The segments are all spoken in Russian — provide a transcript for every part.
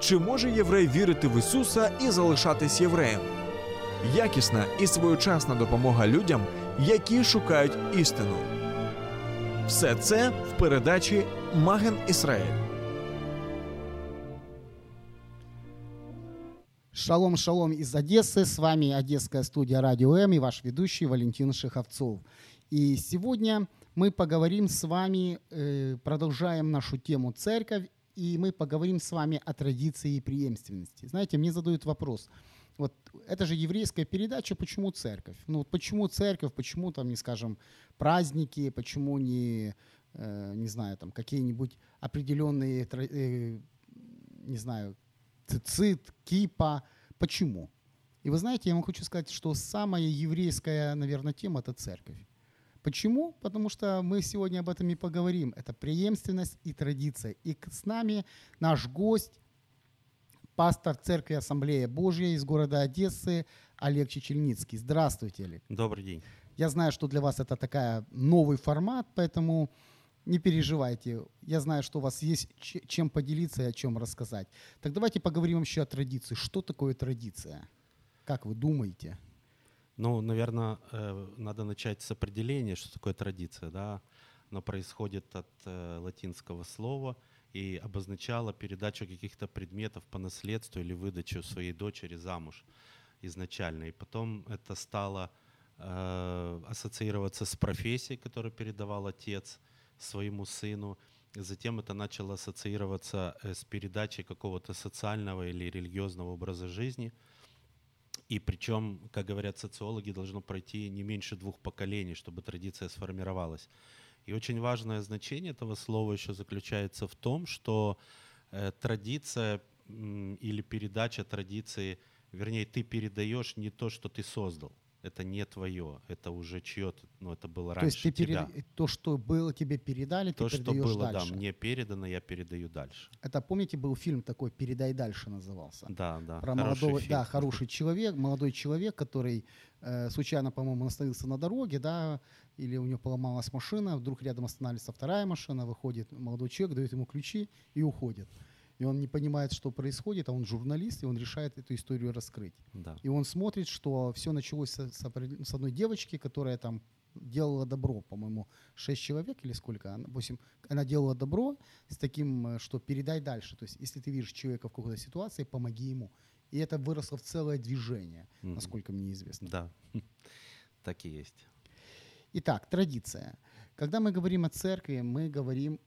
Чи може єврей вірити в Ісуса і залишатись євреєм? Якісна і своєчасна допомога людям, які шукають істину. Все це в передачі Маген Ісраїль. Шалом, шалом из Одессы. С вами Одесская студия Радио М и ваш ведущий Валентин Шиховцов. И сегодня мы поговорим с вами, э, продолжаем нашу тему «Церковь», и мы поговорим с вами о традиции и преемственности. Знаете, мне задают вопрос, вот это же еврейская передача, почему церковь? Ну вот почему церковь, почему там, не скажем, праздники, почему не, э, не знаю, там какие-нибудь определенные, э, не знаю, цицит, кипа. Почему? И вы знаете, я вам хочу сказать, что самая еврейская, наверное, тема – это церковь. Почему? Потому что мы сегодня об этом и поговорим. Это преемственность и традиция. И с нами наш гость, пастор Церкви Ассамблея Божья из города Одессы Олег Чечельницкий. Здравствуйте, Олег. Добрый день. Я знаю, что для вас это такая новый формат, поэтому не переживайте. Я знаю, что у вас есть чем поделиться и о чем рассказать. Так давайте поговорим еще о традиции. Что такое традиция? Как вы думаете? Ну, наверное, надо начать с определения, что такое традиция. Да? Оно происходит от э, латинского слова и обозначало передачу каких-то предметов по наследству или выдачу своей дочери замуж изначально. И потом это стало э, ассоциироваться с профессией, которую передавал отец своему сыну. Затем это начало ассоциироваться э, с передачей какого-то социального или религиозного образа жизни – И причем, как говорят социологи, должно пройти не меньше двух поколений, чтобы традиция сформировалась. И очень важное значение этого слова еще заключается в том, что э, традиция или передача традиции, вернее, ты передаешь не то, что ты создал. Это не твое, это уже чье-то, ну это было То есть раньше ты перед- тебя. то, что было тебе передали, ты То, что передаешь было, дальше. да, мне передано, я передаю дальше. Это, помните, был фильм такой «Передай дальше» назывался? Да, да. Про молодого, фильм. да, хороший человек, молодой человек, который э, случайно, по-моему, остановился на дороге, да, или у него поломалась машина, вдруг рядом останавливается вторая машина, выходит молодой человек, дает ему ключи и уходит. И он не понимает, что происходит, а он журналист, и он решает эту историю раскрыть. Да. И он смотрит, что все началось с, с с одной девочки, которая там делала добро, по-моему, шесть человек или сколько, она, восемь, она делала добро с таким, э, что передай дальше. То есть, если ты видишь человека в какой-то ситуации, помоги ему. И это выросло в целое движение, Мгм. насколько мне известно. Да, так и есть. Итак, традиция. Когда мы говорим о церкви, мы говорим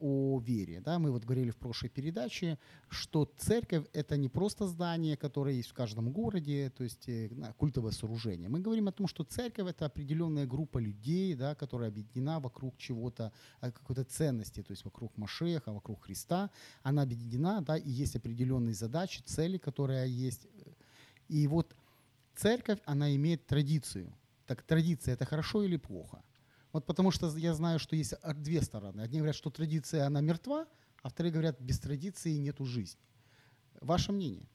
о вере. Да? Мы вот говорили в прошлой передаче, что церковь – это не просто здание, которое есть в каждом городе, то есть э, культовое сооружение. Мы говорим о том, что церковь – это определенная группа людей, да, которая объединена вокруг чего-то, а, какой-то ценности, то есть вокруг Машеха, вокруг Христа. Она объединена, да, и есть определенные задачи, цели, которые есть. И вот церковь, она имеет традицию. Так традиция – это хорошо или плохо? Вот потому что я знаю, что есть две стороны. Одни говорят, что традиция, она мертва, а вторые говорят, без традиции нету жизни. Ваше мнение?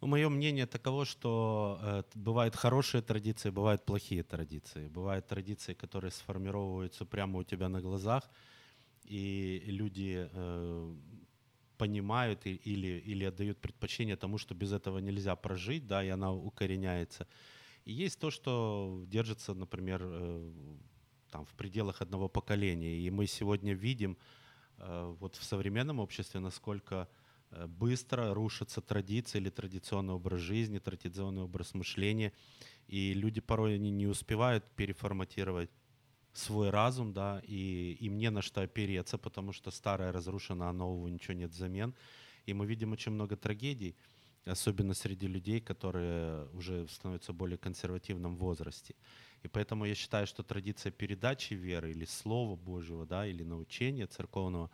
Ну, мое мнение таково, что э, бывают хорошие традиции, бывают плохие традиции. Бывают традиции, которые сформировываются прямо у тебя на глазах, и люди э, понимают и- или, или отдают предпочтение тому, что без этого нельзя прожить, да, и она укореняется. И есть то, что держится, например, э, там, в пределах одного поколения. И мы сегодня видим э, вот в современном обществе, насколько э, быстро рушатся традиции или традиционный образ жизни, традиционный образ мышления. И люди порой они не успевают переформатировать свой разум, да, и им не на что опереться, потому что старое разрушено, а нового ничего нет взамен. И мы видим очень много трагедий, особенно среди людей, которые уже становятся более консервативном возрасте. И поэтому я считаю, что традиция передачи веры или Слова Божьего, да, или научения церковного,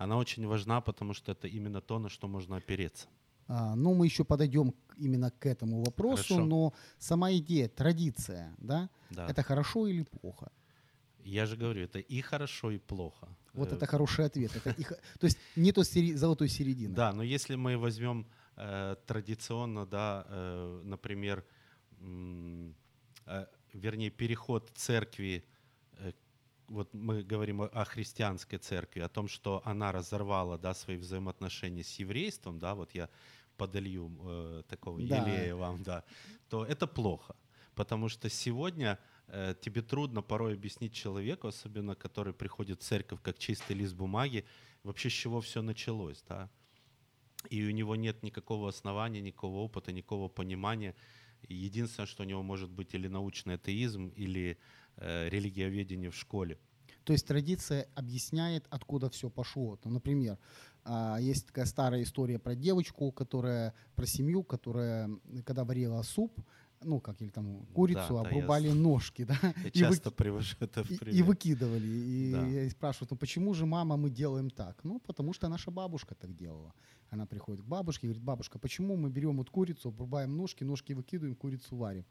Она очень важна, потому что это именно то, на что можно опереться. А, ну, мы еще подойдем именно к этому вопросу, Хорошо. но сама идея, традиция, да, Да. это хорошо или плохо? Я же говорю, это и хорошо, и плохо. Вот Э, это хороший ответ. Это то есть нету сери- золотой середины. Да, но если мы возьмем традиционно, да, э, например, э, вернее, переход церкви, э, вот мы говорим о, о христианской церкви, о том, что она разорвала, да, свои взаимоотношения с еврейством, да, вот я подолью э, такого Да. елея вам, да, то это плохо. Потому что сегодня э, тебе трудно порой объяснить человеку, особенно который приходит в церковь как чистый лист бумаги, вообще с чего все началось, да. И у него нет никакого основания, никакого опыта, никакого понимания. Единственное, что у него может быть или научный атеизм, или э, религиоведение в школе. То есть традиция объясняет, откуда все пошло. Ну, например, а, есть такая старая история про девочку, которая, про семью, которая, когда варила суп, ну, как или там курицу, да, я обрубали ножки, да, Я и, часто выки- привожу это в и- пример. и выкидывали. И Да. я спрашиваю, ну почему же, мама, мы делаем так? Ну, потому что наша бабушка так делала. Она приходит к бабушке и говорит, бабушка, почему мы берем вот курицу, обрубаем ножки, ножки выкидываем, курицу варим?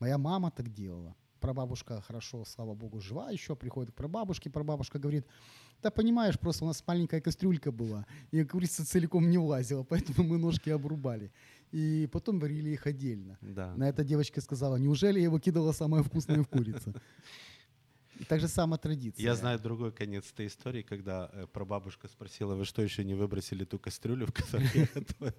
Моя мама так делала. Прабабушка хорошо, слава богу, жива еще, приходит к прабабушке, прабабушка говорит, да понимаешь, просто у нас маленькая кастрюлька была, и курица целиком не влазила, поэтому мы ножки обрубали. И потом варили их отдельно. Да. На это девочка сказала, неужели я выкидывала самое вкусное в курицу? И так же сама традиция. Я знаю другой конец этой истории, когда э, прабабушка спросила, вы что, еще не выбросили ту кастрюлю, в которой я готовил?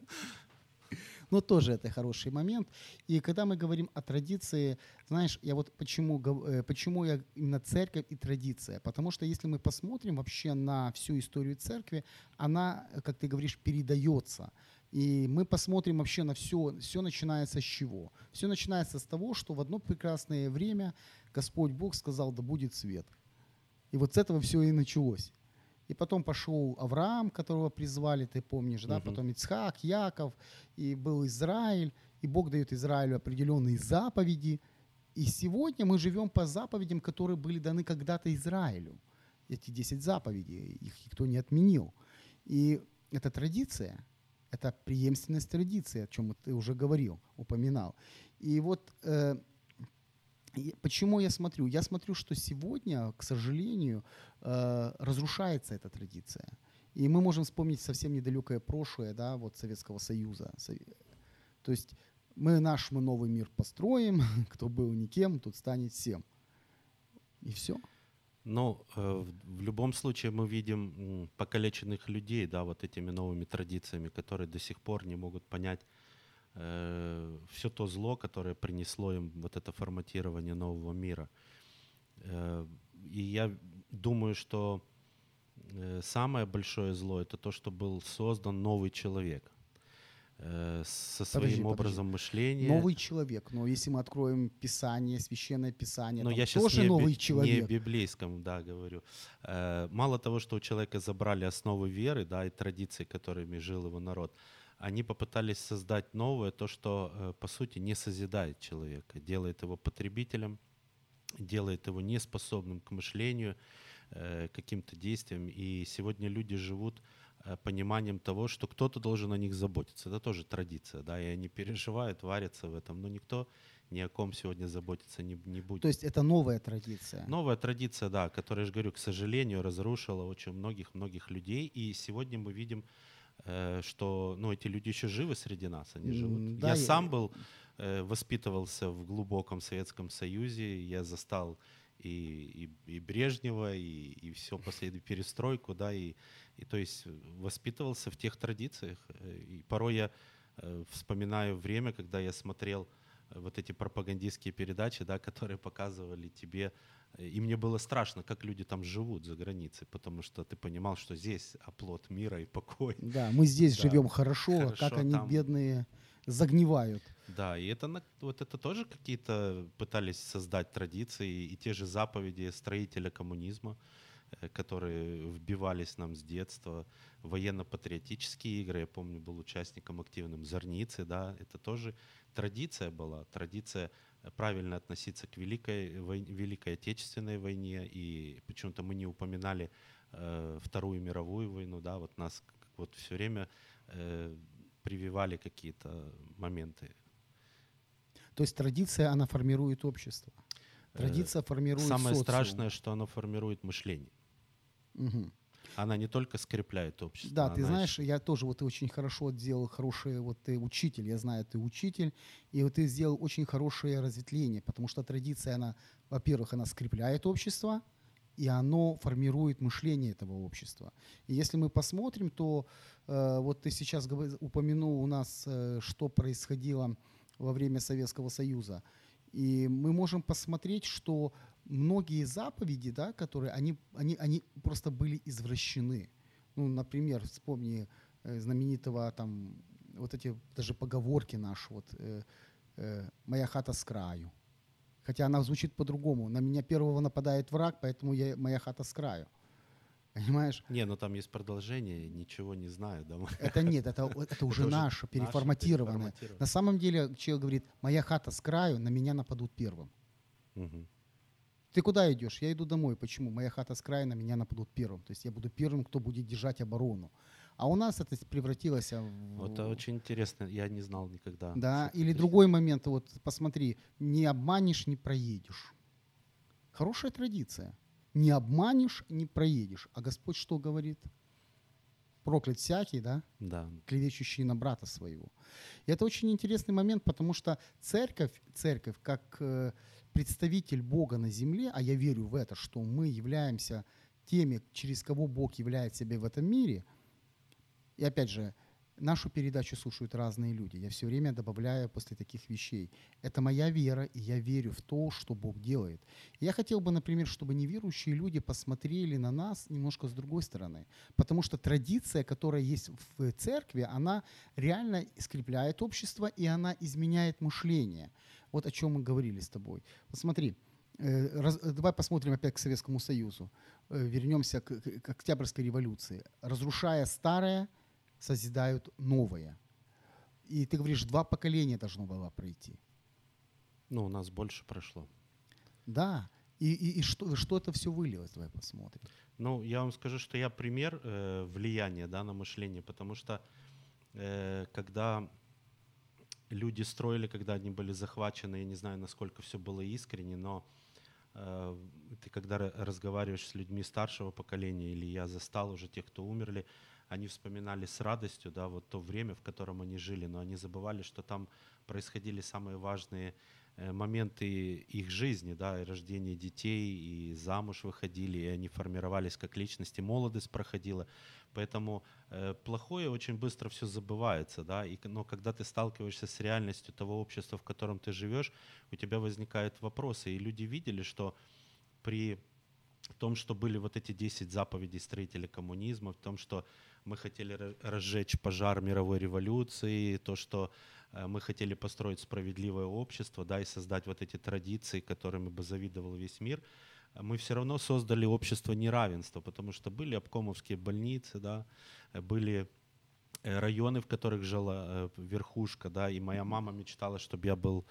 Но тоже это хороший момент. И когда мы говорим о традиции, знаешь, я вот почему, э, почему я именно церковь и традиция? Потому что если мы посмотрим вообще на всю историю церкви, она, как ты говоришь, передается. И мы посмотрим вообще на все, все начинается с чего? Все начинается с того, что в одно прекрасное время Господь Бог сказал, да будет свет. И вот с этого все и началось. И потом пошел Авраам, которого призвали, ты помнишь, да, Мгм. потом Ицхак, Яков, и был Израиль, и Бог дает Израилю определенные заповеди. И сегодня мы живем по заповедям, которые были даны когда-то Израилю. Эти 10 заповедей, их никто не отменил. И это традиция, это преемственность традиции, о чем ты уже говорил, упоминал. И вот э, почему я смотрю? Я смотрю, что сегодня, к сожалению, э, разрушается эта традиция. И мы можем вспомнить совсем недалекое прошлое, да, вот Советского Союза. Со- То есть мы наш мы новый мир построим, кто был никем, тот станет всем. И все. Ну, э, в любом случае мы видим покалеченных людей, да, вот этими новыми традициями, которые до сих пор не могут понять все то зло, которое принесло им вот это форматирование нового мира. Э, И я думаю, что э, самое большое зло это то, что был создан новый человек э, со своим Подожди, подожди. образом мышления. Новый человек. Но если мы откроем Писание, священное Писание, Но я сейчас тоже не, новый не человек. о библейском, да, говорю. Э, Мало того, что у человека забрали основы веры, да, и традиции, которыми жил его народ, они попытались создать новое, то, что, э, по сути, не созидает человека, делает его потребителем, делает его неспособным к мышлению, э, каким-то действиям. И сегодня люди живут э, пониманием того, что кто-то должен о них заботиться. Это тоже традиция, да, и они переживают, варятся в этом, но никто ни о ком сегодня заботиться не, не будет. То есть это новая традиция. Новая традиция, да, которая, я же говорю, к сожалению, разрушила очень многих-многих людей. И сегодня мы видим, э, что ну, эти люди еще живы среди нас, они живут. да, я я- сам был, э, воспитывался в глубоком Советском Союзе, я застал и, и, и Брежнева, и, и все последнюю перестройку, да, и, и то есть воспитывался в тех традициях. Э, И порой я э, вспоминаю время, когда я смотрел э, вот эти пропагандистские передачи, да, которые показывали тебе, э, и мне было страшно, как люди там живут за границей, потому что ты понимал, что здесь оплот мира и покой. Да, мы здесь Да. живем хорошо, а Хорошо, как они, там- бедные, загнивают. Да, и это, вот это тоже какие-то пытались создать традиции, и те же заповеди строителя коммунизма, э, которые вбивались нам с детства, военно-патриотические игры, я помню, был участником активным Зорницы, да, это тоже традиция была, традиция э, правильно относиться к Великой, вой- Великой Отечественной войне, и почему-то мы не упоминали э, Вторую мировую войну, да, вот нас вот все время э, прививали какие-то моменты. То есть традиция, она формирует общество. Традиция Э, формирует Самое социум. страшное, что оно формирует мышление. Мгм. Она не только скрепляет общество. Да, ты знаешь, ещё- я тоже вот ты очень хорошо сделал хороший вот ты учитель, я знаю, ты учитель, и вот ты сделал очень хорошее разветвление, потому что традиция, она, во-первых, она скрепляет общество, и оно формирует мышление этого общества. И если мы посмотрим, то э, вот ты сейчас упомянул у нас, э, что происходило во время Советского Союза. И мы можем посмотреть, что многие заповеди, да, которые, они, они, они просто были извращены. Ну, например, вспомни э, знаменитого там, вот эти даже поговорки наши, вот, э, э, «Моя хата с краю». Хотя она звучит по-другому. На меня первого нападает враг, поэтому я, моя хата с краю. Понимаешь? Не, ну там есть продолжение, ничего не знаю. Да, Это нет, это, это уже уже наше, переформатированное. переформатированное. На самом деле человек говорит, моя хата с краю, на меня нападут первым. Мгм. Ты куда идешь? Я иду домой. Почему? Моя хата с краю, на меня нападут первым. То есть я буду первым, кто будет держать оборону. А у нас это превратилось в... Вот это очень интересно, я не знал никогда. Да, или другой момент, вот посмотри, не обманешь, не проедешь. Хорошая традиция. Не обманешь, не проедешь. А Господь что говорит? Проклят всякий, да, Да, клевещущий на брата своего. И это очень интересный момент, потому что церковь, церковь как э, представитель Бога на земле, а я верю в это, что мы являемся теми, через кого Бог являет себя в этом мире. И опять же, нашу передачу слушают разные люди. Я все время добавляю после таких вещей. Это моя вера, и я верю в то, что Бог делает. Я хотел бы, например, чтобы неверующие люди посмотрели на нас немножко с другой стороны. Потому что традиция, которая есть в церкви, она реально скрепляет общество, и она изменяет мышление. Вот о чем мы говорили с тобой. Вот смотри, э, давай посмотрим опять к Советскому Союзу. Э, Вернемся к Октябрьской революции. Разрушая старое, созидают новое. И ты говоришь, два поколения должно было пройти. ну у нас больше прошло. Да. И, и, и что, что это все вылилось? Давай посмотрим. Ну, я вам скажу, что я пример э, влияния да, на мышление, потому что э, когда люди строили, когда они были захвачены, я не знаю, насколько все было искренне, но э, ты когда ра- разговариваешь с людьми старшего поколения, или я застал уже тех, кто умерли, они вспоминали с радостью, да, вот то время, в котором они жили, но они забывали, что там происходили самые важные э, моменты их жизни, да, и рождение детей, и замуж выходили, и они формировались как личности, молодость проходила. Поэтому э, плохое очень быстро все забывается, да, и, но когда ты сталкиваешься с реальностью того общества, в котором ты живешь, у тебя возникают вопросы, и люди видели, что при том, что были вот эти 10 заповедей строителя коммунизма, в том, что мы хотели ра- разжечь пожар мировой революции, то, что э, мы хотели построить справедливое общество, да, и создать вот эти традиции, которыми бы завидовал весь мир, мы все равно создали общество неравенства, потому что были обкомовские больницы, да, были э, районы, в которых жила э, верхушка, да, и моя мама мечтала, чтобы я был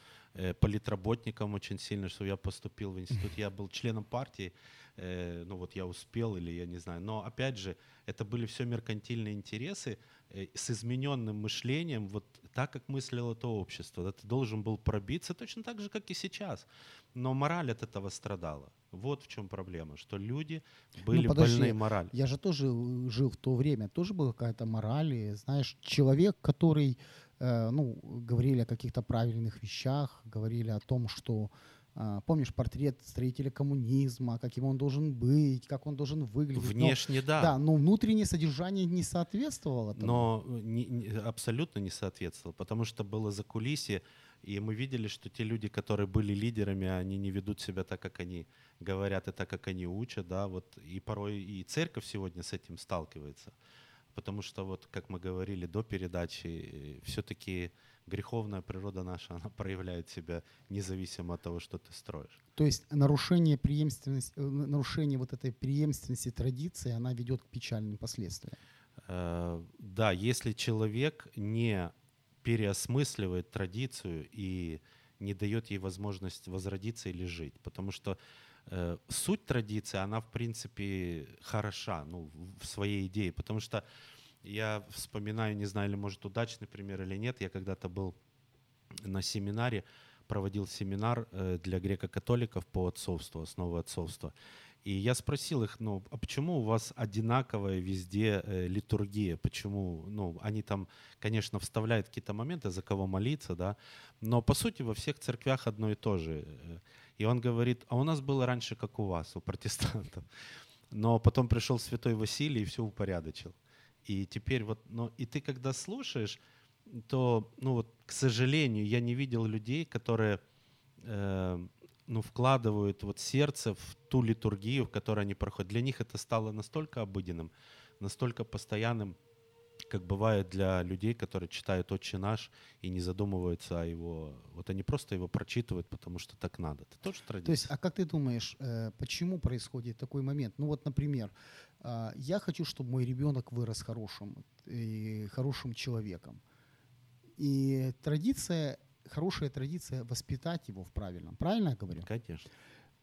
политработником очень сильно, чтобы я поступил в институт, я был членом партии, э, ну вот я успел или я не знаю, но опять же, это были все меркантильные интересы э, с измененным мышлением, вот так, как мыслило то общество, да, ты должен был пробиться точно так же, как и сейчас, но мораль от этого страдала. Вот в чем проблема, что люди были Ну, подожди, больны мораль. Я же тоже э, жил в то время, тоже была какая-то мораль. и, знаешь, человек, который, э, ну, говорили о каких-то правильных вещах, говорили о том, что помнишь портрет строителя коммунизма, каким он должен быть, как он должен выглядеть. Но- Внешне, да. Да, но внутреннее содержание не соответствовало тому. но не- не- абсолютно не соответствовал, потому что было за кулисье, и мы видели, что те люди, которые были лидерами, они не ведут себя так, как они говорят, и так, как они учат, да, вот, и порой и церковь сегодня с этим сталкивается, потому что, вот, как мы говорили до передачи, все-таки греховная природа наша, она проявляет себя независимо от того, что ты строишь. То есть нарушение преемственности, э, нарушение вот этой преемственности традиции, она ведет к печальным последствиям. Э, Да, если человек не переосмысливает традицию и не дает ей возможность возродиться или жить. Потому что э, суть традиции, она, в принципе, хороша, ну, в своей идее, потому что я вспоминаю, не знаю, или, может, удачный пример или нет, я когда-то был на семинаре, проводил семинар э, для греко-католиков по отцовству, основы отцовства. И я спросил их, ну, а почему у вас одинаковая везде э, литургия? Почему, ну, они там, конечно, вставляют какие-то моменты, за кого молиться, да, но по сути во всех церквях одно и то же. Э, и он говорит, а у нас было раньше, как у вас, у протестантов. Но потом пришел святой Василий и все упорядочил. И теперь вот, ну, и ты когда слушаешь, то, ну вот, к сожалению, я не видел людей, которые э, ну, вкладывают вот сердце в ту литургию, в которой они проходят. Для них это стало настолько обыденным, настолько постоянным, как бывает для людей, которые читают «Отче наш» и не задумываются о его... Вот они просто его прочитывают, потому что так надо. Это тоже традиция. То есть, а как ты думаешь, э, почему происходит такой момент? Ну вот, например, я хочу, чтобы мой ребенок вырос хорошим, и хорошим человеком. И традиция хорошая традиция воспитать его в правильном. Правильно я говорю? Конечно.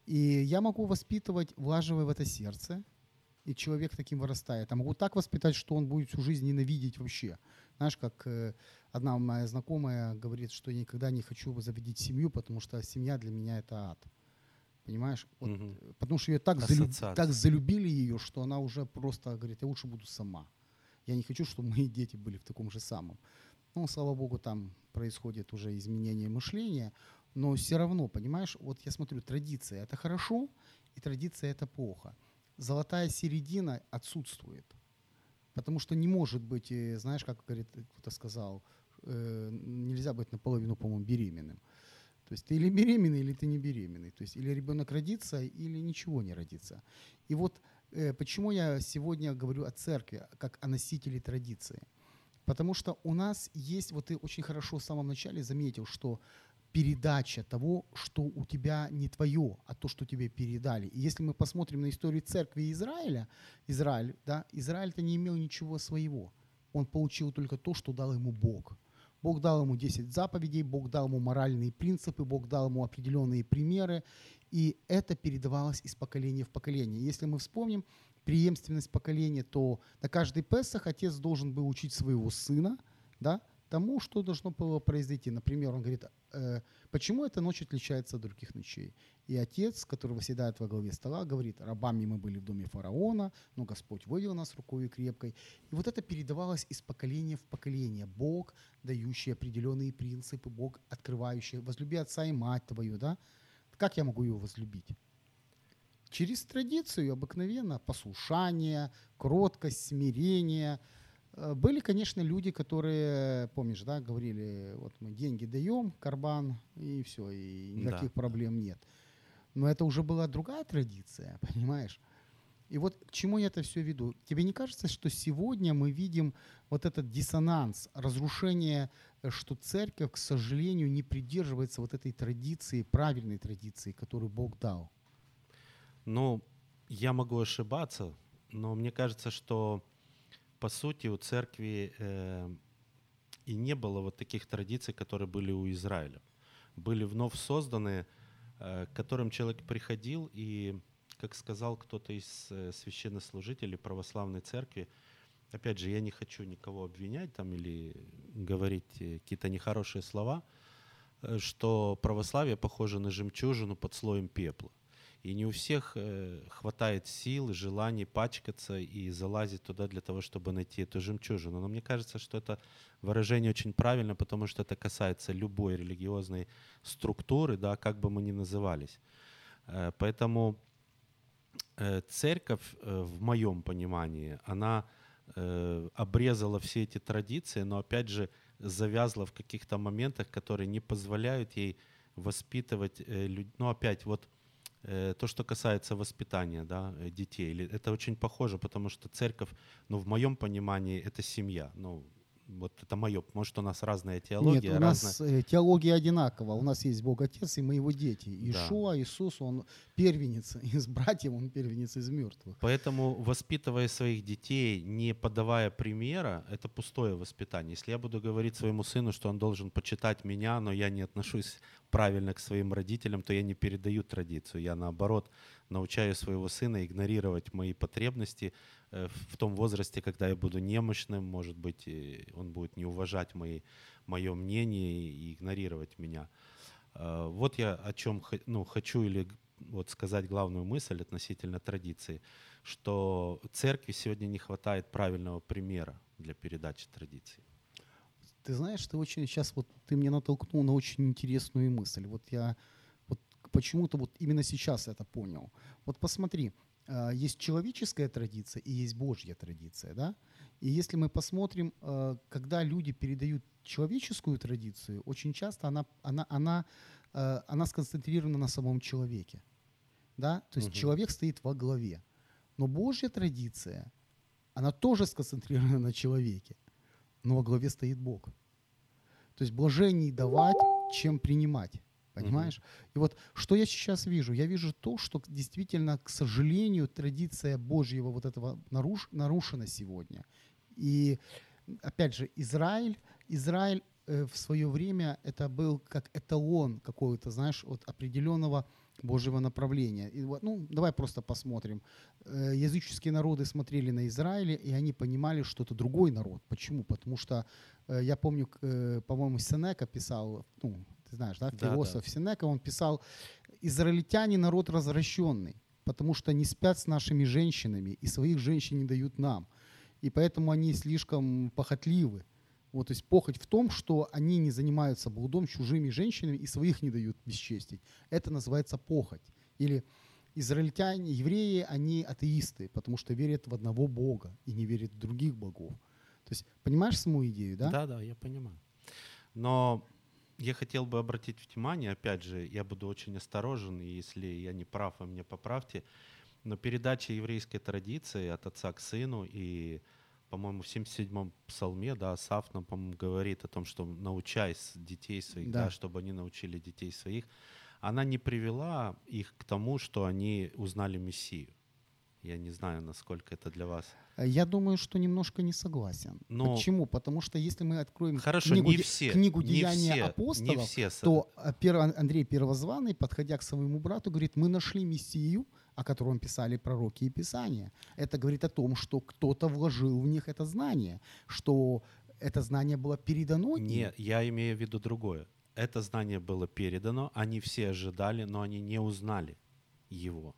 И я могу воспитывать, влаживая в это сердце, и человек таким вырастает. А могу так воспитать, что он будет всю жизнь ненавидеть вообще. Знаешь, как э, одна моя знакомая говорит, что я никогда не хочу заводить семью, потому что семья для меня это ад. Понимаешь? Вот, Мгм. Потому что ее так, залю- Ассоциация. так залюбили ее, что она уже просто говорит, я лучше буду сама. Я не хочу, чтобы мои дети были в таком же самом. Ну, слава богу, там происходит уже изменение мышления, но все равно, понимаешь, вот я смотрю, традиция это хорошо, и традиция это плохо. Золотая середина отсутствует. Потому что не может быть, э, знаешь, как говорит, кто-то сказал, э, нельзя быть наполовину, по-моему, беременным. То есть ты или беременный, или ты не беременный. То есть или ребенок родится, или ничего не родится. И вот э, почему я сегодня говорю о церкви, как о носителе традиции. Потому что у нас есть, вот ты очень хорошо в самом начале заметил, что передача того, что у тебя не твое, а то, что тебе передали. И если мы посмотрим на историю церкви Израиля, Израиль, да, Израиль-то не имел ничего своего. Он получил только то, что дал ему Бог. Бог дал ему 10 заповедей, Бог дал ему моральные принципы, Бог дал ему определенные примеры, и это передавалось из поколения в поколение. Если мы вспомним преемственность поколения, то на каждый Песах отец должен был учить своего сына, да, тому, что должно было произойти. Например, он говорит, э, почему эта ночь отличается от других ночей? И отец, который восседает во главе стола, говорит, рабами мы были в доме фараона, но Господь вывел нас рукой крепкой. И вот это передавалось из поколения в поколение. Бог, дающий определенные принципы, Бог, открывающий, возлюби отца и мать твою, да? Как я могу его возлюбить? Через традицию обыкновенно, послушание, кроткость, смирение. Э, Были, конечно, люди, которые, помнишь, да, говорили, вот мы деньги даем, карбан, и все, и никаких Да, проблем нет. Но это уже была другая традиция, понимаешь? И вот к чему я это все веду? Тебе не кажется, что сегодня мы видим вот этот диссонанс, разрушение, э, что церковь, к сожалению, не придерживается вот этой традиции, правильной традиции, которую Бог дал? Ну, я могу ошибаться, но мне кажется, что по сути у церкви э, и не было вот таких традиций, которые были у Израиля. Были вновь созданные, э, к которым человек приходил и, как сказал кто-то из э, священнослужителей православной церкви, опять же, я не хочу никого обвинять там или говорить э, какие-то нехорошие слова, э, что православие похоже на жемчужину под слоем пепла. И не у всех э, хватает сил и желаний пачкаться и залазить туда для того, чтобы найти эту жемчужину. Но мне кажется, что это выражение очень правильно, потому что это касается любой религиозной структуры, да, как бы мы ни назывались. Э, поэтому э, церковь, в моем понимании, она обрезала все эти традиции, но опять же завязла в каких-то моментах, которые не позволяют ей воспитывать людей. Ну, опять, вот то, что касается воспитания да, э, детей, это очень похоже, потому что церковь, ну, в моем понимании, это семья. Ну, вот это мое, может у нас разная теология. Нет, у нас э, теология одинакова. У нас есть Бог Отец, и мы его дети. Ишуа, Иисус, он первенец из братьев, он первенец из мертвых. Поэтому воспитывая своих детей, не подавая примера, это пустое воспитание. Если я буду говорить своему сыну, что он должен почитать меня, но я не отношусь правильно к своим родителям, то я не передаю традицию. Я наоборот научаю своего сына игнорировать мои потребности в том возрасте, когда я буду немощным, может быть, он будет не уважать мои, мое мнение и игнорировать меня. Э, вот я о чем ну, хочу или вот сказать главную мысль относительно традиции, что церкви сегодня не хватает правильного примера для передачи традиций. Ты знаешь, ты очень сейчас вот ты меня натолкнул на очень интересную мысль. Вот я вот почему-то вот именно сейчас это понял. Вот посмотри, есть человеческая традиция и есть Божья традиция, да? И если мы посмотрим, а, когда люди передают человеческую традицию, очень часто она, она, она, а, она сконцентрирована на самом человеке. Да? То есть угу. человек стоит во главе. Но Божья традиция, она тоже сконцентрирована на человеке но во главе стоит Бог. То есть блажений давать, чем принимать. Понимаешь? Mm-hmm. И вот что я сейчас вижу? Я вижу то, что действительно, к сожалению, традиция Божьего вот этого наруш, нарушена сегодня. И опять же, Израиль, Израиль э, в свое время это был как эталон какого-то, знаешь, вот определенного Божьего направления. И вот, ну, давай просто посмотрим. Э, языческие народы смотрели на Израиль, и они понимали, что это другой народ. Почему? Потому что э, я помню, э, по-моему, Сенека писал, ну, ты знаешь, да, философ да, да. Сенека, он писал, израильтяне народ развращенный, потому что не спят с нашими женщинами, и своих женщин не дают нам. И поэтому они слишком похотливы. Вот, то есть похоть в том, что они не занимаются блудом чужими женщинами и своих не дают бесчестить. Это называется похоть. Или израильтяне, евреи, они атеисты, потому что верят в одного Бога и не верят в других богов. То есть понимаешь саму идею, да? Да, да, я понимаю. Но я хотел бы обратить внимание, опять же, я буду очень осторожен, и если я не прав, вы меня поправьте, но передача еврейской традиции от отца к сыну и по-моему, в 77-м псалме, да, Асаф нам, по-моему, говорит о том, что научай детей своих, да. да, чтобы они научили детей своих. Она не привела их к тому, что они узнали Мессию. Я не знаю, насколько это для вас. Я думаю, что немножко не согласен. Но... Почему? Потому что если мы откроем Хорошо, книгу, не все, книгу не Деяния все, апостолов, не все. то Андрей Первозванный, подходя к своему брату, говорит, мы нашли Мессию, о котором писали пророки и Писания. Это говорит о том, что кто-то вложил в них это знание, что это знание было передано им. Нет, я имею в виду другое. Это знание было передано, они все ожидали, но они не узнали его.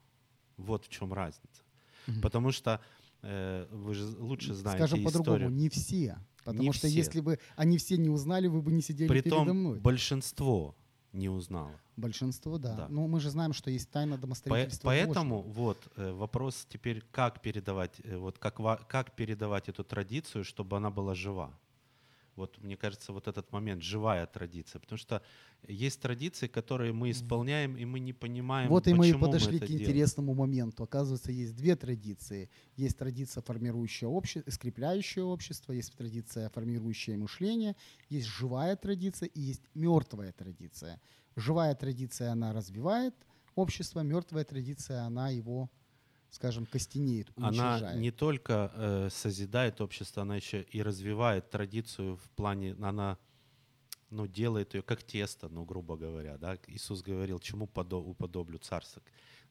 Вот в чем разница. Угу. Потому что э, вы же лучше знаете Скажем по-другому, не все. Потому не что все. если бы они все не узнали, вы бы не сидели Притом передо мной. большинство не узнало. Большинство, да. да. Но мы же знаем, что есть тайна домостроительства. По- поэтому Божьего. вот э, вопрос теперь, как передавать, э, вот как, как передавать эту традицию, чтобы она была жива. Вот мне кажется, вот этот момент живая традиция, потому что есть традиции, которые мы исполняем, и мы не понимаем, Вот и мы и подошли мы к делаем. интересному моменту. Оказывается, есть две традиции. Есть традиция, формирующая общество, скрепляющее общество, есть традиция, формирующая мышление, есть живая традиция и есть мертвая традиция. Живая традиция, она развивает общество, мертвая традиция, она его скажем, костенеет, уничтожает. Она не только э, созидает общество, она еще и развивает традицию в плане, она ну, делает ее как тесто, ну, грубо говоря. Да? Иисус говорил, чему уподоблю царство?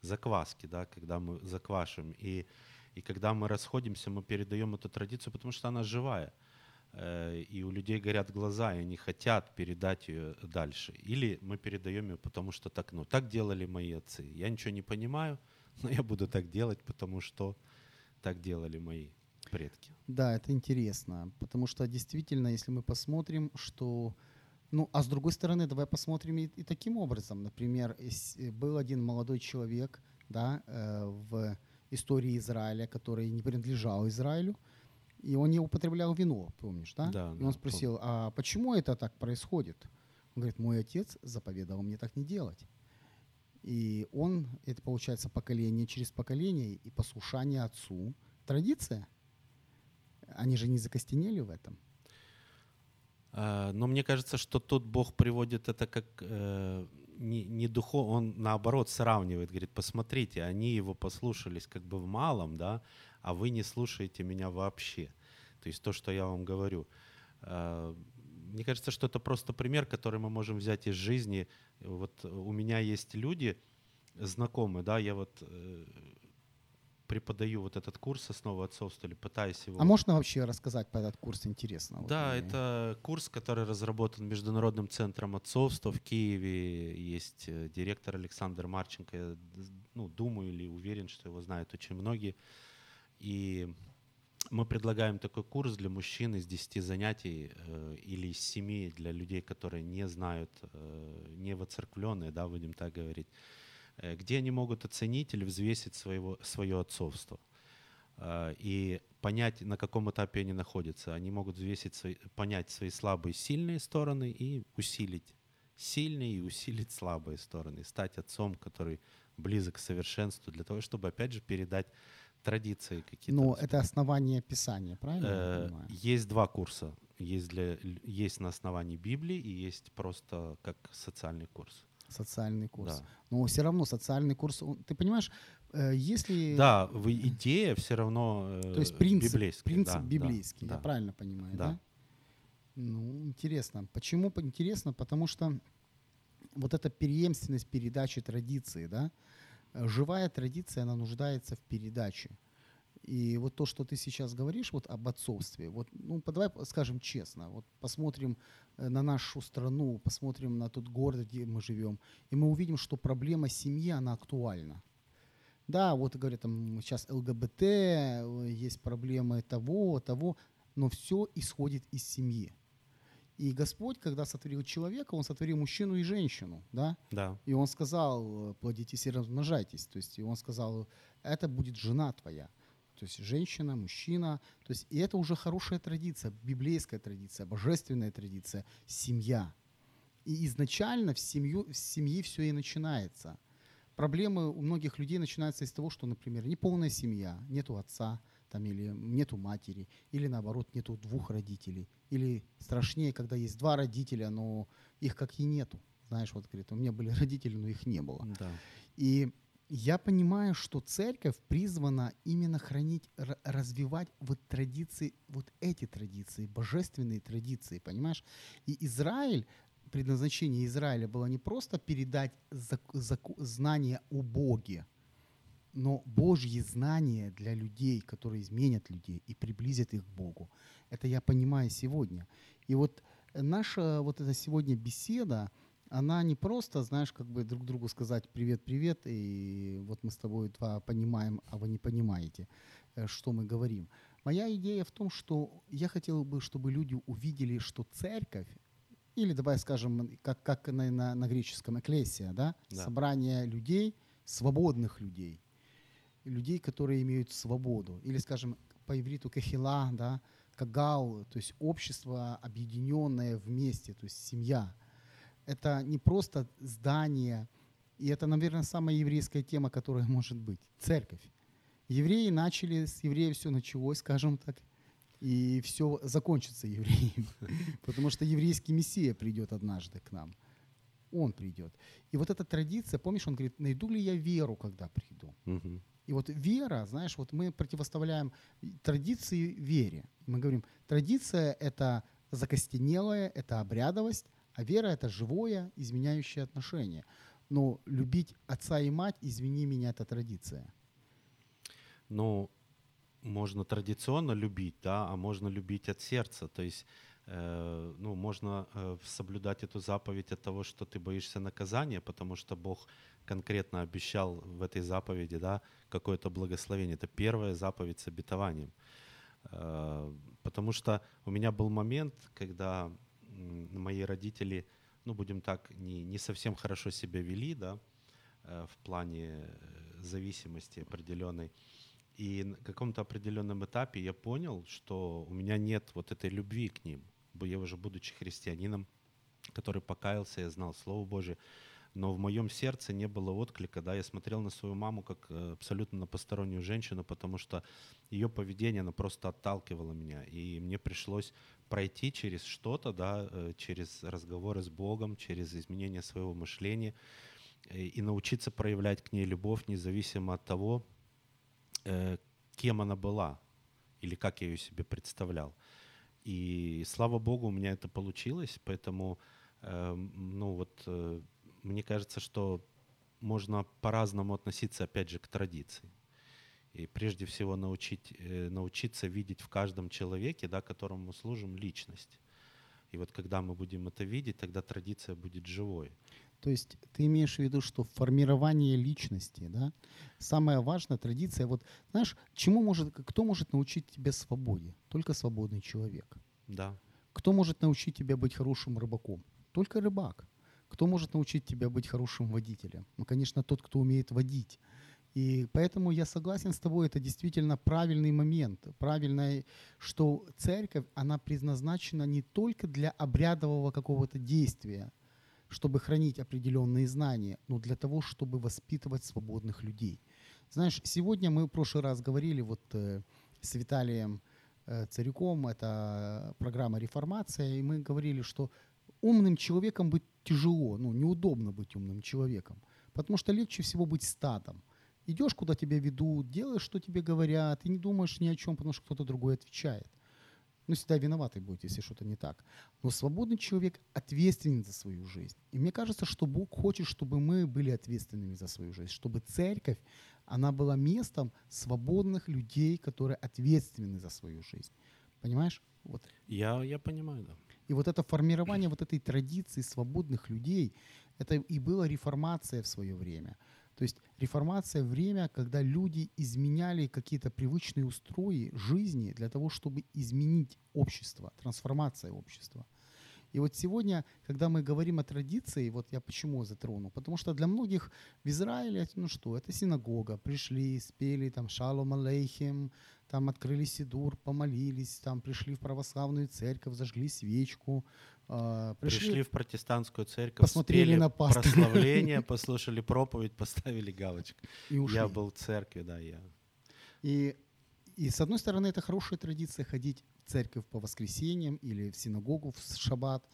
Закваски, да, когда мы заквашим. И, и когда мы расходимся, мы передаем эту традицию, потому что она живая. Э, и у людей горят глаза, и они хотят передать ее дальше. Или мы передаем ее, потому что так, ну, так делали мои отцы. Я ничего не понимаю, но я буду так делать, потому что так делали мои предки. Да, это интересно, потому что действительно, если мы посмотрим, что ну, а с другой стороны, давай посмотрим и, и таким образом. Например, э, был один молодой человек да, э, в истории Израиля, который не принадлежал Израилю, и он не употреблял вино, помнишь, да? Да. И он спросил, а почему это так происходит? Он говорит, мой отец заповедовал мне так не делать. И он, это получается поколение через поколение, и послушание отцу. Традиция. Они же не закостенели в этом. Э, но мне кажется, что тут Бог приводит это как э, не, не духов, он наоборот сравнивает, говорит, посмотрите, они его послушались как бы в малом, да, а вы не слушаете меня вообще. То есть то, что я вам говорю. Э, мне кажется, что это просто пример, который мы можем взять из жизни. Вот у меня есть люди, знакомые, да, я вот преподаю вот этот курс «Основы отцовства» или пытаюсь его... А можно вообще рассказать про этот курс интересно? Да, вот, это курс, который разработан Международным центром отцовства в Киеве. Есть э, директор Александр Марченко. Я ну, думаю или уверен, что его знают очень многие. И мы предлагаем такой курс для мужчин из 10 занятий э, или из 7 для людей, которые не знают, э, не воцерквленные, да, будем так говорить. Э, где они могут оценить или взвесить своего, свое отцовство. Э, и понять, на каком этапе они находятся. Они могут взвесить, свои, понять свои слабые и сильные стороны и усилить сильные и усилить слабые стороны, стать отцом, который близок к совершенству, для того, чтобы, опять же, передать традиции какие-то. Но это основание Писания, правильно? Э, есть два курса. Есть, для, есть на основании Библии и есть просто как социальный курс социальный курс. Да. Но все равно социальный курс, ты понимаешь, э, если... Да, вы идея все равно э, То есть принцип, библейский. Принцип да, библейский, да, я да. правильно понимаю, да. да? Ну, интересно. Почему интересно? Потому что вот эта преемственность передачи традиции, да, живая традиция, она нуждается в передаче. И вот то, что ты сейчас говоришь вот об отцовстве, вот, ну, давай скажем честно, вот посмотрим э, на нашу страну, посмотрим на тот город, где мы живем, и мы увидим, что проблема семьи, она актуальна. Да, вот говорят, там сейчас ЛГБТ, э, есть проблемы того, того, но все исходит из семьи. И Господь, когда сотворил человека, Он сотворил мужчину и женщину, да? Да. И Он сказал, плодитесь и размножайтесь. То есть и Он сказал, это будет жена твоя. То есть женщина, мужчина. То есть, и это уже хорошая традиция, библейская традиция, божественная традиция, семья. И изначально в, семью, в семье все и начинается. Проблемы у многих людей начинаются из того, что, например, неполная семья, нету отца, там, или нету матери, или наоборот, нету двух родителей. Или страшнее, когда есть два родителя, но их как и нету. Знаешь, вот говорит, у меня были родители, но их не было. Да. И я понимаю, что церковь призвана именно хранить, развивать вот традиции, вот эти традиции, божественные традиции, понимаешь? И Израиль, предназначение Израиля было не просто передать знания о Боге, но Божьи знания для людей, которые изменят людей и приблизят их к Богу. Это я понимаю сегодня. И вот наша вот эта сегодня беседа, она не просто, знаешь, как бы друг другу сказать привет-привет, и вот мы с тобой два понимаем, а вы не понимаете, э, что мы говорим. Моя идея в том, что я хотел бы, чтобы люди увидели, что церковь, или давай скажем, как, как на, на, на греческом эклесия, да? да, собрание людей, свободных людей, людей, которые имеют свободу, или, скажем, по ивриту кахила, да, кагал, то есть общество, объединенное вместе, то есть семья – это не просто здание, и это, наверное, самая еврейская тема, которая может быть. Церковь. Евреи начали, с евреев все началось, скажем так, и все закончится евреем. Потому что еврейский мессия придет однажды к нам. Он придет. И вот эта традиция, помнишь, он говорит, найду ли я веру, когда приду? И вот вера, знаешь, вот мы противоставляем традиции вере. Мы говорим, традиция — это закостенелая, это обрядовость, а вера — это живое, изменяющее отношение. Но любить отца и мать, извини меня, это традиция. Ну, можно традиционно любить, да, а можно любить от сердца. То есть ну, можно э, соблюдать эту заповедь от того, что ты боишься наказания, потому что Бог конкретно обещал в этой заповеди да, какое-то благословение. Это первая заповедь с обетованием. Э, потому что у меня был момент, когда мои родители, ну, будем так, не, не совсем хорошо себя вели, да, э, в плане э, зависимости определенной. И на каком-то определенном этапе я понял, что у меня нет вот этой любви к ним. Я уже будучи христианином, который покаялся, я знал Слово Божие, но в моем сердце не было отклика, да, я смотрел на свою маму как э, абсолютно на постороннюю женщину, потому что ее поведение, оно просто отталкивало меня, и мне пришлось пройти через что-то, да, э, через разговоры с Богом, через изменение своего мышления, и научиться проявлять к ней любовь, независимо от того, кем она была или как я ее себе представлял. И слава богу, у меня это получилось, поэтому, э, ну вот, э, мне кажется, что можно по-разному относиться, опять же, к традиции. И прежде всего научить, э, научиться видеть в каждом человеке, да, которому мы служим, личность. И вот когда мы будем это видеть, тогда традиция будет живой. То есть ты имеешь в виду, что формирование личности, да, самая важная традиция, вот знаешь, чему может, кто может научить тебя свободе? Только свободный человек. Да. Кто может научить тебя быть хорошим рыбаком? Только рыбак. Кто может научить тебя быть хорошим водителем? Ну, конечно, тот, кто умеет водить. И поэтому я согласен с тобой, это действительно правильный момент. Правильный, что церковь, она предназначена не только для обрядового какого-то действия, чтобы хранить определенные знания, но для того, чтобы воспитывать свободных людей. Знаешь, сегодня мы в прошлый раз говорили вот э, с Виталием э, Царюком, это программа «Реформация», и мы говорили, что умным человеком быть тяжело, ну, неудобно быть умным человеком, потому что легче всего быть стадом. Идешь, куда тебя ведут, делаешь, что тебе говорят, и не думаешь ни о чем, потому что кто-то другой отвечает ну, всегда виноватый будет, если что-то не так. Но свободный человек ответственен за свою жизнь. И мне кажется, что Бог хочет, чтобы мы были ответственными за свою жизнь, чтобы церковь, она была местом свободных людей, которые ответственны за свою жизнь. Понимаешь? Вот. Я, я понимаю, да. И вот это формирование вот этой традиции свободных людей, это и была реформация в свое время – то есть реформация – время, когда люди изменяли какие-то привычные устрои жизни для того, чтобы изменить общество, трансформация общества. И вот сегодня, когда мы говорим о традиции, вот я почему затрону, потому что для многих в Израиле, ну что, это синагога, пришли, спели там «Шалом алейхим», там открыли сидур, помолились, там пришли в православную церковь, зажгли свечку, э, пришли, пришли в протестантскую церковь, посмотрели на пастора. прославление, послушали проповедь, поставили галочку. И ушли. Я был в церкви, да, я. И, и с одной стороны, это хорошая традиция ходить церковь по воскресеньям или в синагогу в шаббат,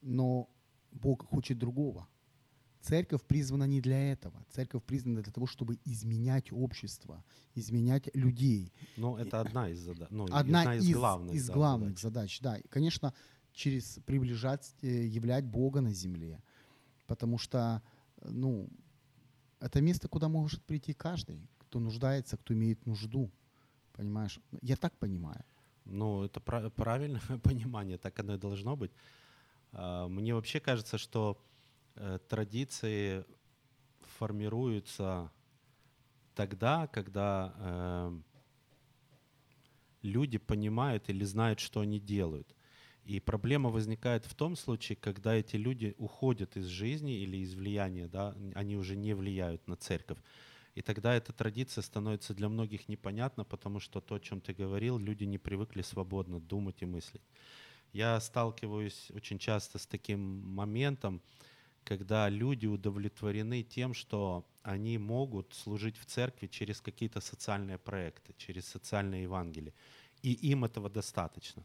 но Бог хочет другого. Церковь призвана не для этого. Церковь призвана для того, чтобы изменять общество, изменять людей. Ну, это одна из задач. Ну, одна, одна из, из главных, из да, главных задач. задач. Да, и, конечно, через приближать, э, являть Бога на земле. Потому что, ну, это место, куда может прийти каждый, кто нуждается, кто имеет нужду. Понимаешь? Я так понимаю. Ну, это правильное понимание, так оно и должно быть. А, мне вообще кажется, что Э, традиции формируются тогда, когда э, люди понимают или знают, что они делают. И проблема возникает в том случае, когда эти люди уходят из жизни или из влияния, да, они уже не влияют на церковь. И тогда эта традиция становится для многих непонятна, потому что то, о чем ты говорил, люди не привыкли свободно думать и мыслить. Я сталкиваюсь очень часто с таким моментом, когда люди удовлетворены тем, что они могут служить в церкви через какие-то социальные проекты, через социальные Евангелия. И им этого достаточно.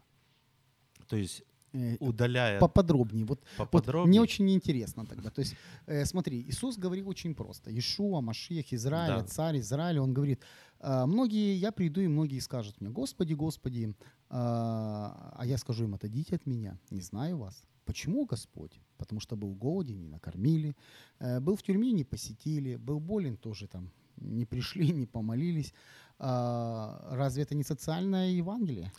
То есть э, удаляя... Поподробнее. Вот, Поподробнее. вот мне очень интересно тогда. То есть, э, смотри, Иисус говорил очень просто. Ишуа, Машиях, Израиль, да. царь Израиля, он говорит, «Э, многие, я приду, и многие скажут мне, Господи, Господи, э, а я скажу им, отойдите от меня, не знаю вас. Почему Господь? Потому что был голоден, не накормили, э, был в тюрьме, не посетили, был болен, тоже там не пришли, не помолились. А, разве это не социальное Евангелие?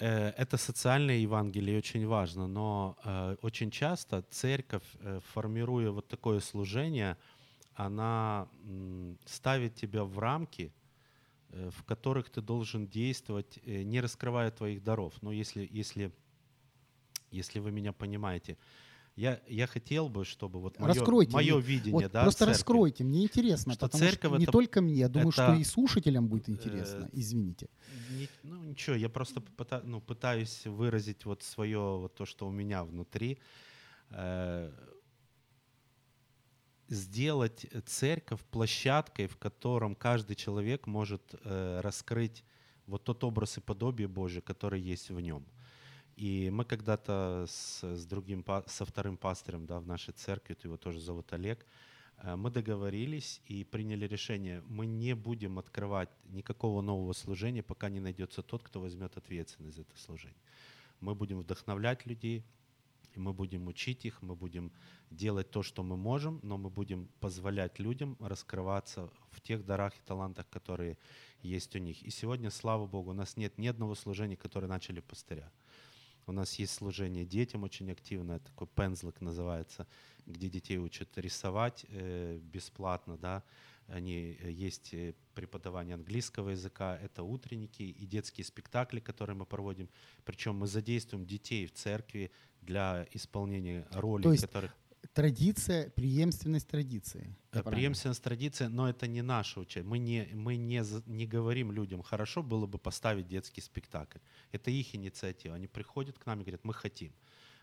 Э, это социальное Евангелие очень важно, но э, очень часто церковь, формируя вот такое служение, она ставит тебя в рамки, в которых ты должен действовать, не раскрывая твоих даров. Но если, если если вы меня понимаете. Я, я хотел бы, чтобы вот мое, раскройте, мое видение, вот да, просто церкви, раскройте, мне интересно, что потому церковь что не только мне, я думаю, это, что и слушателям будет интересно. Э, Извините. Не, ну ничего, я просто пыта, ну, пытаюсь выразить вот свое вот то, что у меня внутри. Э, сделать церковь площадкой, в котором каждый человек может э, раскрыть вот тот образ и подобие Божие, который есть в нем. И мы когда-то с, с другим, со вторым пастырем да, в нашей церкви, его тоже зовут Олег, э, мы договорились и приняли решение, мы не будем открывать никакого нового служения, пока не найдется тот, кто возьмет ответственность за это служение. Мы будем вдохновлять людей, мы будем учить их, мы будем делать то, что мы можем, но мы будем позволять людям раскрываться в тех дарах и талантах, которые есть у них. И сегодня, слава Богу, у нас нет ни одного служения, которое начали пастыря. У нас есть служение детям очень активное, такой пензлик называется, где детей учат рисовать э, бесплатно, да. Они, э, есть э, преподавание английского языка, это утренники и детские спектакли, которые мы проводим. Причем мы задействуем детей в церкви для исполнения ролей, То есть традиция, преемственность традиции. Э, преемственность традиции, но это не наше учение. Мы, не, мы не, не говорим людям, хорошо было бы поставить детский спектакль. Это их инициатива. Они приходят к нам и говорят, мы хотим.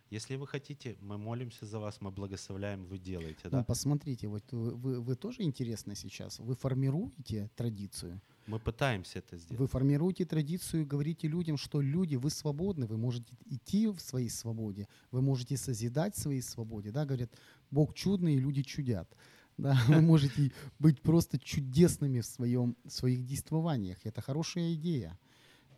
Если вы хотите, мы молимся за вас, мы благословляем, вы делаете. Ну, да? посмотрите, вот вы, вы, вы тоже интересно сейчас. Вы формируете традицию. Мы пытаемся это сделать. Вы формируете традицию и говорите людям, что люди, вы свободны, вы можете идти в своей свободе, вы можете созидать в своей свободе. Да? Говорят, Бог чудный, и люди чудят. Да? Вы можете быть просто чудесными в, своем, в своих действованиях. Это хорошая идея.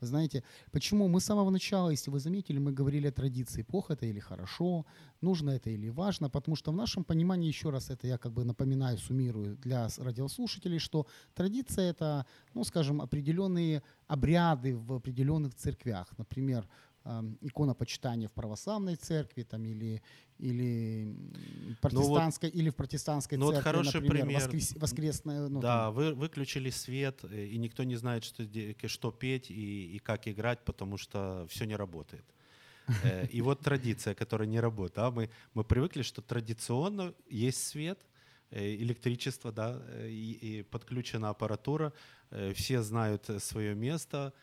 Знаете, почему мы с самого начала, если вы заметили, мы говорили о традиции, плохо это или хорошо, нужно это или важно, потому что в нашем понимании, еще раз это я как бы напоминаю, суммирую для радиослушателей, что традиция это, ну скажем, определенные обряды в определенных церквях. Например, икона почитания в православной церкви там, или, или, протестантской, ну вот, или в протестантской ну церкви, вот хороший например, пример. Воскрес, воскресная. Ну, да, там. вы выключили свет, э, и никто не знает, что, что петь и, и как играть, потому что все не работает. Э, и вот традиция, которая не работает. Да? Мы, мы привыкли, что традиционно есть свет, э, электричество, да, и, и подключена аппаратура, все знают свое место,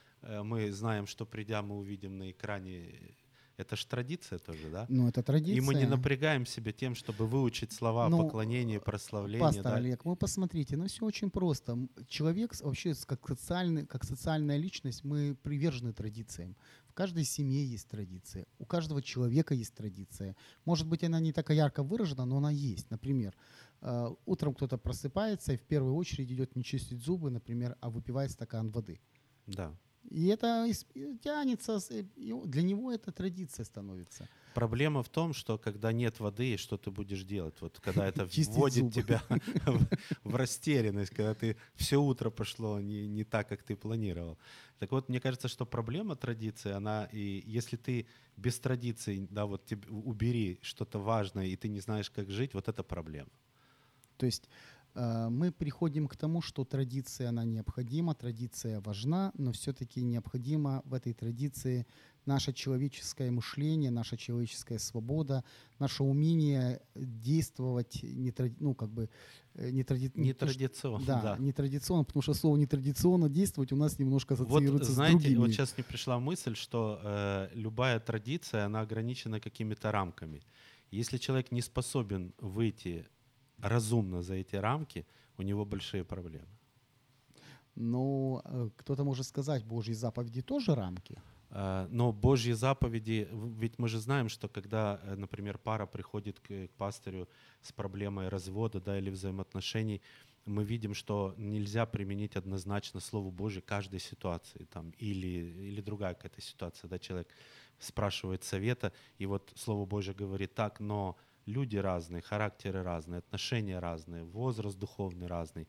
мы знаем, что придя, мы увидим на экране это же традиция тоже, да? Ну, это традиция. И мы не напрягаем себя тем, чтобы выучить слова ну, поклонения, прославления. Пастор да? Олег, вы посмотрите, ну все очень просто. Человек вообще как, социальный, как социальная личность, мы привержены традициям. В каждой семье есть традиция, у каждого человека есть традиция. Может быть, она не такая ярко выражена, но она есть. Например, э, утром кто-то просыпается и в первую очередь идет не чистить зубы, например, а выпивает стакан воды. Да. И это тянется, для него это традиция становится. Проблема в том, что когда нет воды, что ты будешь делать? Вот когда это вводит тебя в растерянность, когда ты все утро пошло не, не так, как ты планировал. Так вот, мне кажется, что проблема традиции, она, и если ты без традиции, да, вот тебе, убери что-то важное, и ты не знаешь, как жить, вот это проблема. То есть мы приходим к тому, что традиция, она необходима, традиция важна, но все-таки необходимо в этой традиции наше человеческое мышление, наша человеческая свобода, наше умение действовать не, ну, как бы, э, не, тради... нетрадиционно. Да, да, нетрадиционно, потому что слово нетрадиционно действовать у нас немножко ассоциируется вот, знаете, с другими. Вот сейчас мне пришла мысль, что э, любая традиция, она ограничена какими-то рамками. Если человек не способен выйти разумно за эти рамки, у него большие проблемы. Но э, кто-то может сказать, Божьи заповеди тоже рамки. Э, но Божьи заповеди, ведь мы же знаем, что когда, э, например, пара приходит к, к пастырю с проблемой развода да, или взаимоотношений, мы видим, что нельзя применить однозначно Слово Божье каждой ситуации там, или, или другая какая-то ситуация. Да, человек спрашивает совета, и вот Слово Божье говорит так, но люди разные, характеры разные, отношения разные, возраст духовный разный.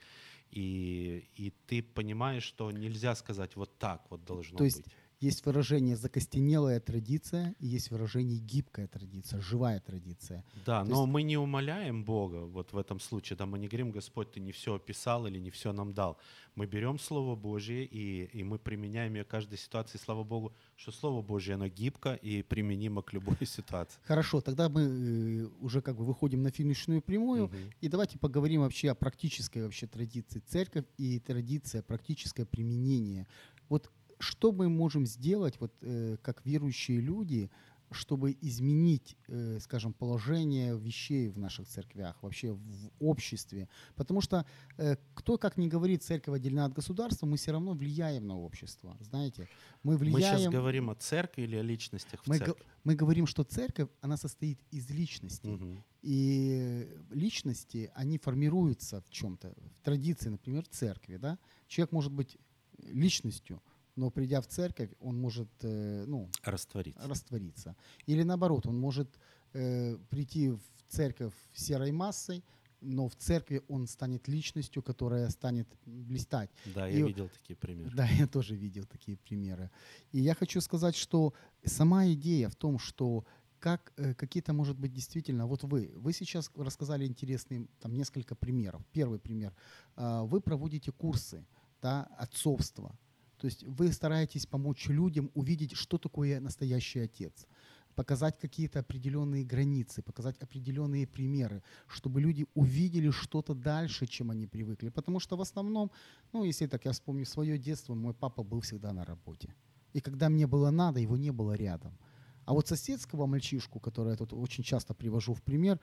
И, и ты понимаешь, что нельзя сказать вот так вот должно То есть быть. Есть выражение закостенелая традиция, и есть выражение гибкая традиция, живая традиция. Да, То но есть... мы не умоляем Бога вот в этом случае, да, мы не говорим, Господь, ты не все описал или не все нам дал. Мы берем Слово Божье, и, и мы применяем ее в каждой ситуации. Слава Богу, что Слово Божье, оно гибко и применимо к любой ситуации. Хорошо, тогда мы э, уже как бы выходим на финишную прямую, угу. и давайте поговорим вообще о практической вообще традиции церковь и традиция, практическое применение. Вот что мы можем сделать, вот, э, как верующие люди, чтобы изменить, э, скажем, положение вещей в наших церквях, вообще в обществе. Потому что э, кто как ни говорит, церковь отдельно от государства, мы все равно влияем на общество. Знаете, мы влияем... Мы сейчас говорим о церкви или о личностях в мы, церкви? мы говорим, что церковь, она состоит из личностей. Мгм. И личности, они формируются в чем-то, в традиции, например, церкви. Да? Человек может быть личностью, но придя в церковь, он может э, ну, Раствориться. раствориться. Или наоборот, он может э, прийти в церковь серой массой, но в церкви он станет личностью, которая станет блистать. Да, И- я видел такие примеры. Да, я тоже видел такие примеры. И я хочу сказать, что сама идея в том, что как э, какие-то, может быть, действительно, вот вы, вы сейчас рассказали интересные, там, несколько примеров. Первый пример. А, Вы проводите курсы, да, отцовства. То есть вы стараетесь помочь людям увидеть, что такое настоящий отец показать какие-то определенные границы, показать определенные примеры, чтобы люди увидели что-то дальше, чем они привыкли. Потому что в основном, ну, если так я вспомню свое детство, мой папа был всегда на работе. И когда мне было надо, его не было рядом. А вот соседского мальчишку, который я тут очень часто привожу в пример,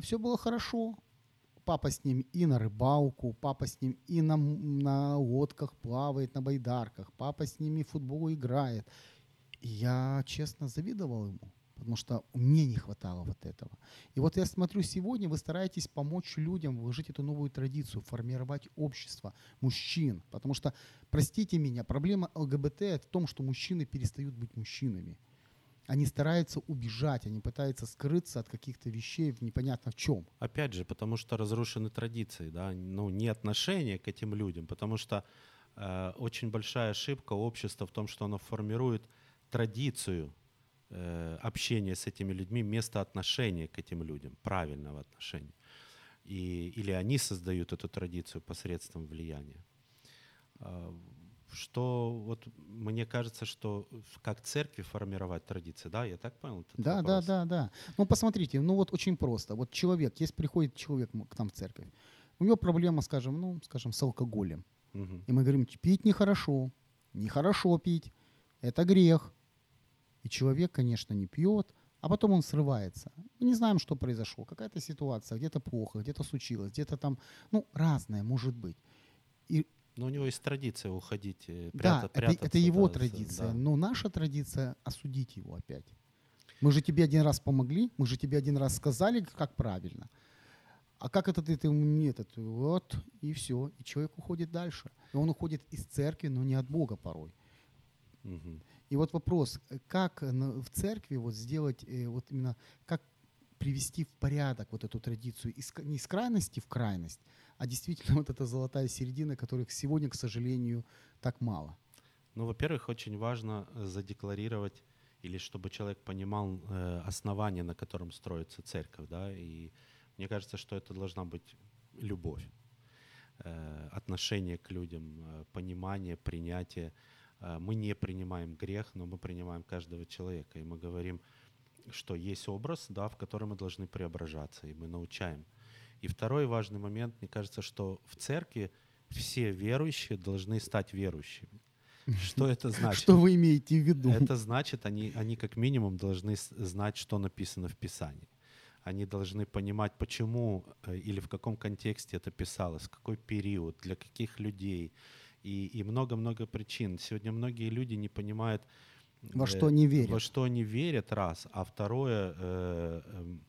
все было хорошо. Папа с ним и на рыбалку, папа с ним и на, на лодках плавает, на байдарках, папа с ними в футбол играет. И я, честно, завидовал ему, потому что мне не хватало вот этого. И вот я смотрю, сегодня вы стараетесь помочь людям вложить эту новую традицию, формировать общество мужчин. Потому что, простите меня, проблема ЛГБТ в том, что мужчины перестают быть мужчинами. Они стараются убежать, они пытаются скрыться от каких-то вещей непонятно в чем. Опять же, потому что разрушены традиции, да, ну, не отношение к этим людям, потому что э, очень большая ошибка общества в том, что оно формирует традицию э, общения с этими людьми вместо отношения к этим людям, правильного отношения. И, или они создают эту традицию посредством влияния. Что вот мне кажется, что как церкви формировать традиции, да, я так понял? Да, вопрос? да, да, да. Ну, посмотрите, ну вот очень просто. Вот человек, если приходит человек к нам в церковь, у него проблема, скажем, ну, скажем, с алкоголем. Мгм. И мы говорим, пить нехорошо, нехорошо пить, это грех. И человек, конечно, не пьет, а потом он срывается. Мы не знаем, что произошло. Какая-то ситуация, где-то плохо, где-то случилось, где-то там, ну, разное может быть. И Но у него есть традиция уходить, э, да, это, прятаться. это его да, традиция, да. но наша традиция осудить его опять. Мы же тебе один раз помогли, мы же тебе один раз сказали, как правильно. А как это ты, ты нет, это вот, и все. И человек уходит дальше. И он уходит из церкви, но не от Бога порой. Мгм. И вот вопрос, э, как э, в церкви вот сделать, вот именно, как привести в порядок вот эту традицию, из, не из крайности в крайность, а действительно вот эта золотая середина, которых сегодня, к сожалению, так мало. Ну, во-первых, очень важно э, задекларировать или чтобы человек понимал э, основание, на котором строится церковь, да, и мне кажется, что это должна быть любовь, э, отношение к людям, э, понимание, принятие. Мы не принимаем грех, но мы принимаем каждого человека, и мы говорим, что есть образ, да, в который мы должны преображаться, и мы научаем. И второй важный момент, мне кажется, что в церкви все верующие должны стать верующими. Что это значит? Что вы имеете в виду? Это значит, они, они как минимум должны знать, что написано в Писании. Они должны понимать, почему э, или в каком контексте это писалось, какой период, для каких людей. И и много-много причин. Сегодня многие люди не понимают, Во э, что они верят. Во что они верят, раз. А второе, э, эм,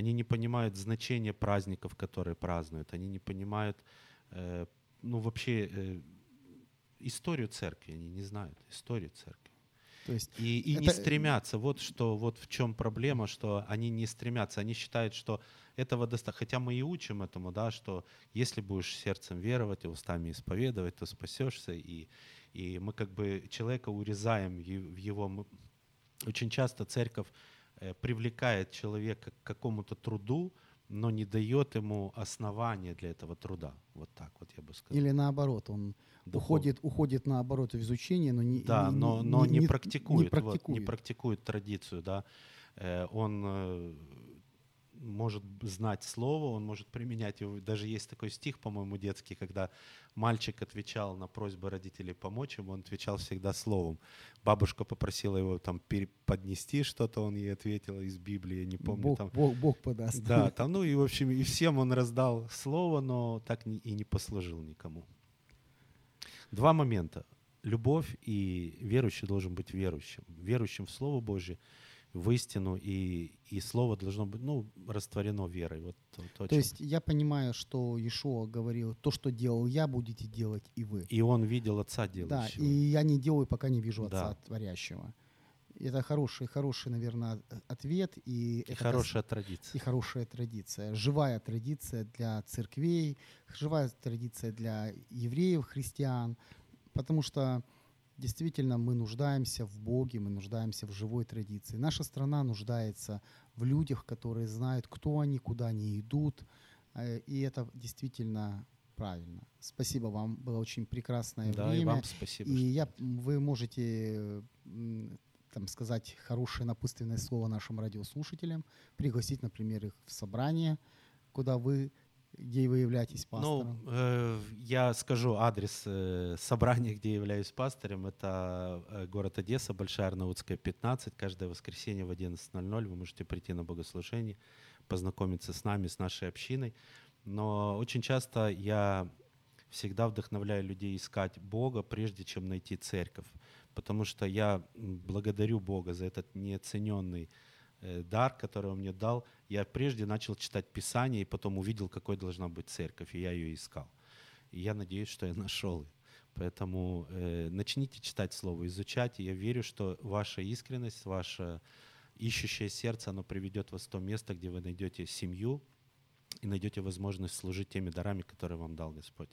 они не понимают значения праздников, которые празднуют. Они не понимают, э, ну, вообще, э, историю церкви. Они не знают историю церкви. То есть И, и не Это- стремятся. Вот что, вот в чем проблема, что они не стремятся. Они считают, что этого достаточно. Хотя мы и учим этому, да, что если будешь сердцем веровать и устами исповедовать, то спасешься. И, и мы как бы человека урезаем в его... Очень часто церковь привлекает человека к какому-то труду, но не дает ему основания для этого труда. Вот так вот я бы сказал. или наоборот, он уходит, уходит наоборот в изучение, но не, Да, не- но, но не, практикует, не вот, не практикует. практикует традицию, да. Э, Он, э, может знать слово, он может применять его. Даже есть такой стих, по-моему, детский, когда мальчик отвечал на просьбы родителей помочь ему, он отвечал всегда словом. Бабушка попросила его там поднести что-то, он ей ответил из Библии, не помню. Бог, там. Бог, Бог подаст. Да, там, ну и в общем, и всем он раздал слово, но так и не послужил никому. Два момента. Любовь и верующий должен быть верующим. Верующим в Слово Божье – в истину, и, и слово должно быть ну, растворено верой. Вот то, то, то есть я понимаю, что Иешуа говорил, то, что делал я, будете делать и вы. И он видел Отца делающего. Да, и я не делаю, пока не вижу Отца да. творящего. Это хороший, хороший, наверное, ответ. И, и это хорошая традиция. И хорошая традиция. Живая традиция для церквей, живая традиция для евреев, христиан. Потому что Действительно, мы нуждаемся в Боге, мы нуждаемся в живой традиции. Наша страна нуждается в людях, которые знают, кто они, куда они идут. Э, и это действительно правильно. Спасибо вам, было очень прекрасное да, время. И вам спасибо. И я, вы можете там, сказать хорошее напутственное слово нашим радиослушателям, пригласить, например, их в собрание, куда вы где вы являетесь пастором? Ну, э, я скажу адрес э, собрания, где являюсь пастором. Это э, город Одесса, Большая Арнаутская, 15. Каждое воскресенье в 11.00 вы можете прийти на богослужение, познакомиться с нами, с нашей общиной. Но очень часто я всегда вдохновляю людей искать Бога, прежде чем найти церковь. Потому что я благодарю Бога за этот неоцененный дар, который он мне дал, я прежде начал читать Писание и потом увидел, какой должна быть церковь, и я ее искал. И я надеюсь, что я нашел ее. Поэтому э, начните читать Слово, изучать. И я верю, что ваша искренность, ваше ищущее сердце, оно приведет вас в то место, где вы найдете семью и найдете возможность служить теми дарами, которые вам дал Господь.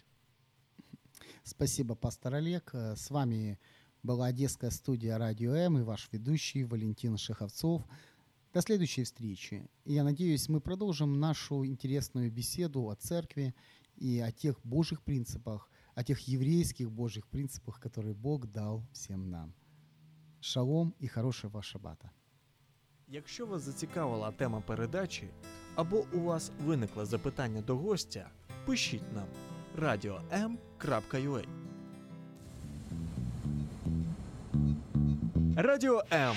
Спасибо, пастор Олег. Э, с вами была Одесская студия «Радио М» и ваш ведущий Валентин Шеховцов. До следующей встречи. И я надеюсь, мы продолжим нашу интересную беседу о церкви и о тех Божьих принципах, о тех еврейских Божьих принципах, которые Бог дал всем нам. Шалом і хорошого шабата. Якщо вас зацікавила тема передачі або у вас виникло запитання до гостя, пишіть нам radio.m.ua Радіо М